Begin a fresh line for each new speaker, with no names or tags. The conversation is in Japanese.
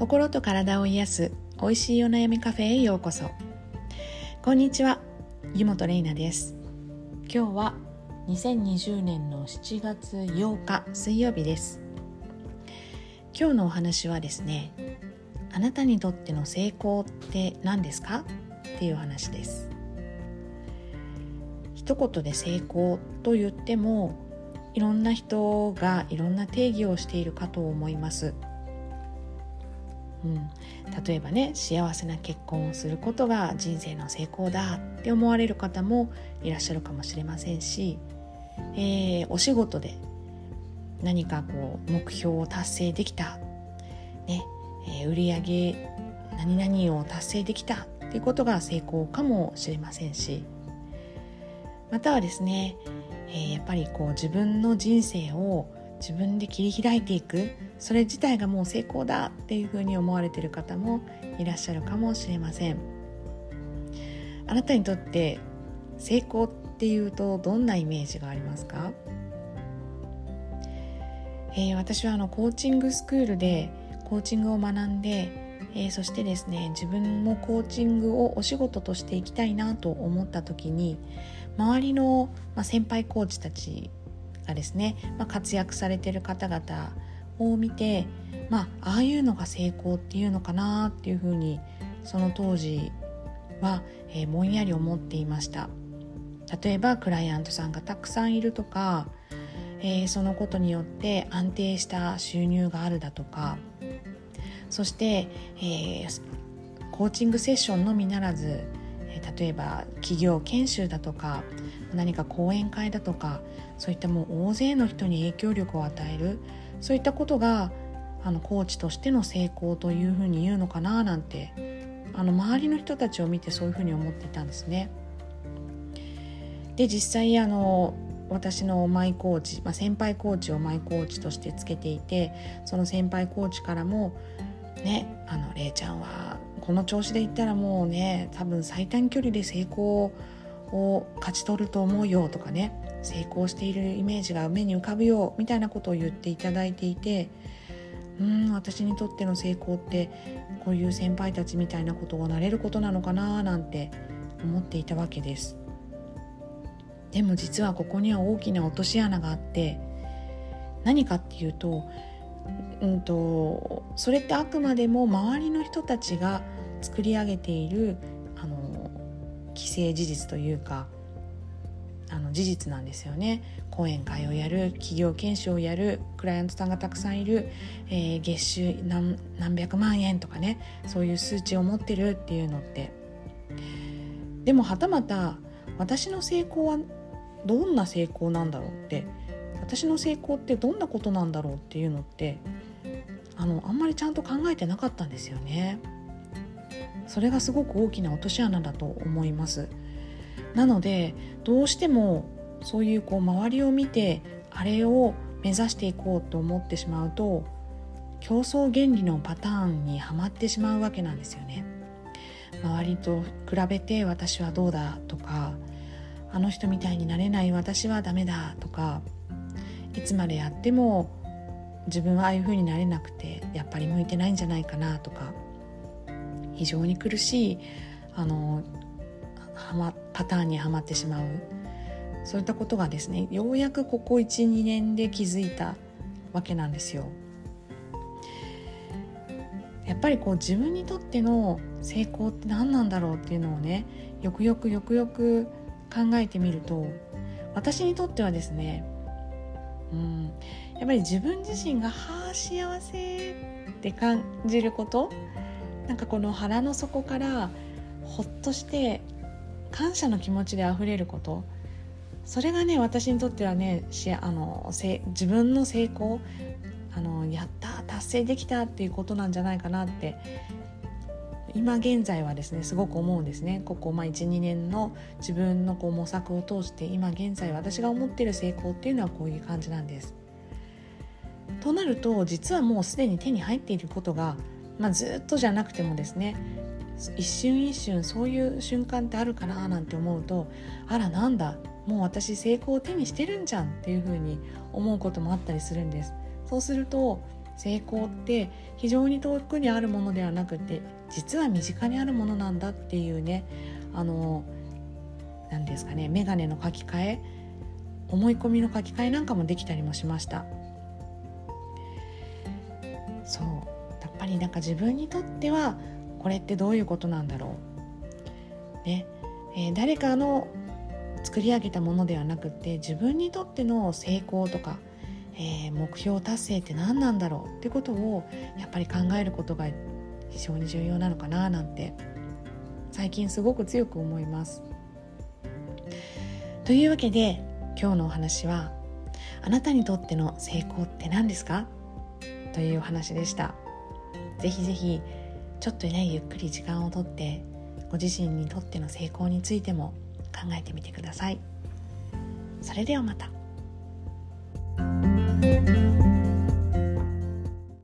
心と体を癒す美味しいお悩みカフェへようこそ。こんにちは湯本玲奈です。今日は2020年の7月8日水曜日です。今日のお話はですねあなたにとっての成功って何ですか？っていう話です。一言で成功と言ってもいろんな人がいろんな定義をしているかと思います。うん、例えばね幸せな結婚をすることが人生の成功だって思われる方もいらっしゃるかもしれませんし、えー、お仕事で何かこう目標を達成できた、ね。えー、売上何々を達成できた。っていうことが成功かもしれませんしまたはですね、えー、やっぱりこう自分の人生を自分で切り開いていく。それ自体がもう成功だっていうふうに思われてる方もいらっしゃるかもしれません。あなたにとって成功っていうとどんなイメージがありますか、えー、私はあのコーチングスクールでコーチングを学んで、えー、そしてですね自分もコーチングをお仕事としていきたいなと思った時に周りの、まあ、先輩コーチたちがですね、まあ、活躍されてる方々を見て、まあ、ああいうのが成功っていうのかなっていうふうにその当時は、えー、ぼんやり思っていました。例えばクライアントさんがたくさんいるとか、えー、そのことによって安定した収入があるだとかそして、えー、コーチングセッションのみならず例えば企業研修だとか何か講演会だとかそういったもう大勢の人に影響力を与えるそういったことがあのコーチとしての成功というふうに言うのかななんてあの周りの人たちを見てそういうふうに思っていたんですね。で実際あの私のマイコーチ、まあ、先輩コーチをマイコーチとしてつけていてその先輩コーチからも「ねあのれいちゃんはこの調子でいったらもうね多分最短距離で成功を勝ち取ると思うよ」とかね成功しているイメージが目に浮かぶよみたいなことを言っていただいていてうん私にとっての成功ってこういう先輩たちみたいなことをなれることなのかななんて思っていたわけです。でも実はここには大きな落とし穴があって何かっていうと,、うんと、それってあくまでも周りの人たちが作り上げているあの既成事実というかあの事実なんですよね。講演会をやる企業研修をやるクライアントさんがたくさんいる、えー、月収何何百万円とかねそういう数値を持ってるっていうのって。でもはたまた私の成功はどんな成功なんだろうって私の成功ってどんなことなんだろうっていうのってあのあんまりちゃんと考えてなかったんですよね。それがすごく大きな落とし穴だと思います。なのでどうしてもそういうこう周りを見てあれを目指していこうと思ってしまうと競争原理のパターンにはまってしまうわけなんですよね。周りと比べて私はどうだとかあの人みたいになれない私はダメだとかいつまでやっても自分はああいう風になれなくてやっぱり向いてないんじゃないかなとか非常に苦しいあのはまパターンにはまってしまうそういったことがですねようやくここ12年で気づいたわけなんですよ。やっぱりこう自分にとっての成功って何なんだろうっていうのをねよくよくよくよく考えてみると私にとってはですねうん。やっぱり自分自身が「はあ幸せ」って感じること？なんかこの腹の底からほっとして感謝の気持ちであふれること？それがね私にとってはねしあの自分の成功？あのやった達成できたっていうことなんじゃないかなって今現在はですねすごく思うんですねここ、ま、12年の自分のこう模索を通して今現在私が思っている成功っていうのはこういう感じなんです。となると実はもうすでに手に入っていることが、まあ、ずっとじゃなくてもですね一瞬一瞬そういう瞬間ってあるかななんて思うとあらなんだもう私成功を手にしてるんじゃんっていうふうに思うこともあったりするんですそうすると成功って非常に遠くにあるものではなくて実は身近にあるものなんだっていうねあの何ですかね眼鏡の書き換え思い込みの書き換えなんかもできたりもしました。そう。やっぱりなんか自分にとってはこれってどういうことなんだろう。ね、えー、誰かの作り上げたものではなくて自分にとっての成功とか、えー、目標達成って何なんだろうってことをやっぱり考えることが非常に重要なのかななんて最近すごく強く思います。というわけで今日のお話はあなたにとっての成功って何ですか？というお話でした。ぜひぜひちょっとねゆっくり時間をとってご自身にとっての成功についても考えてみてくださいそれではまた Thank you.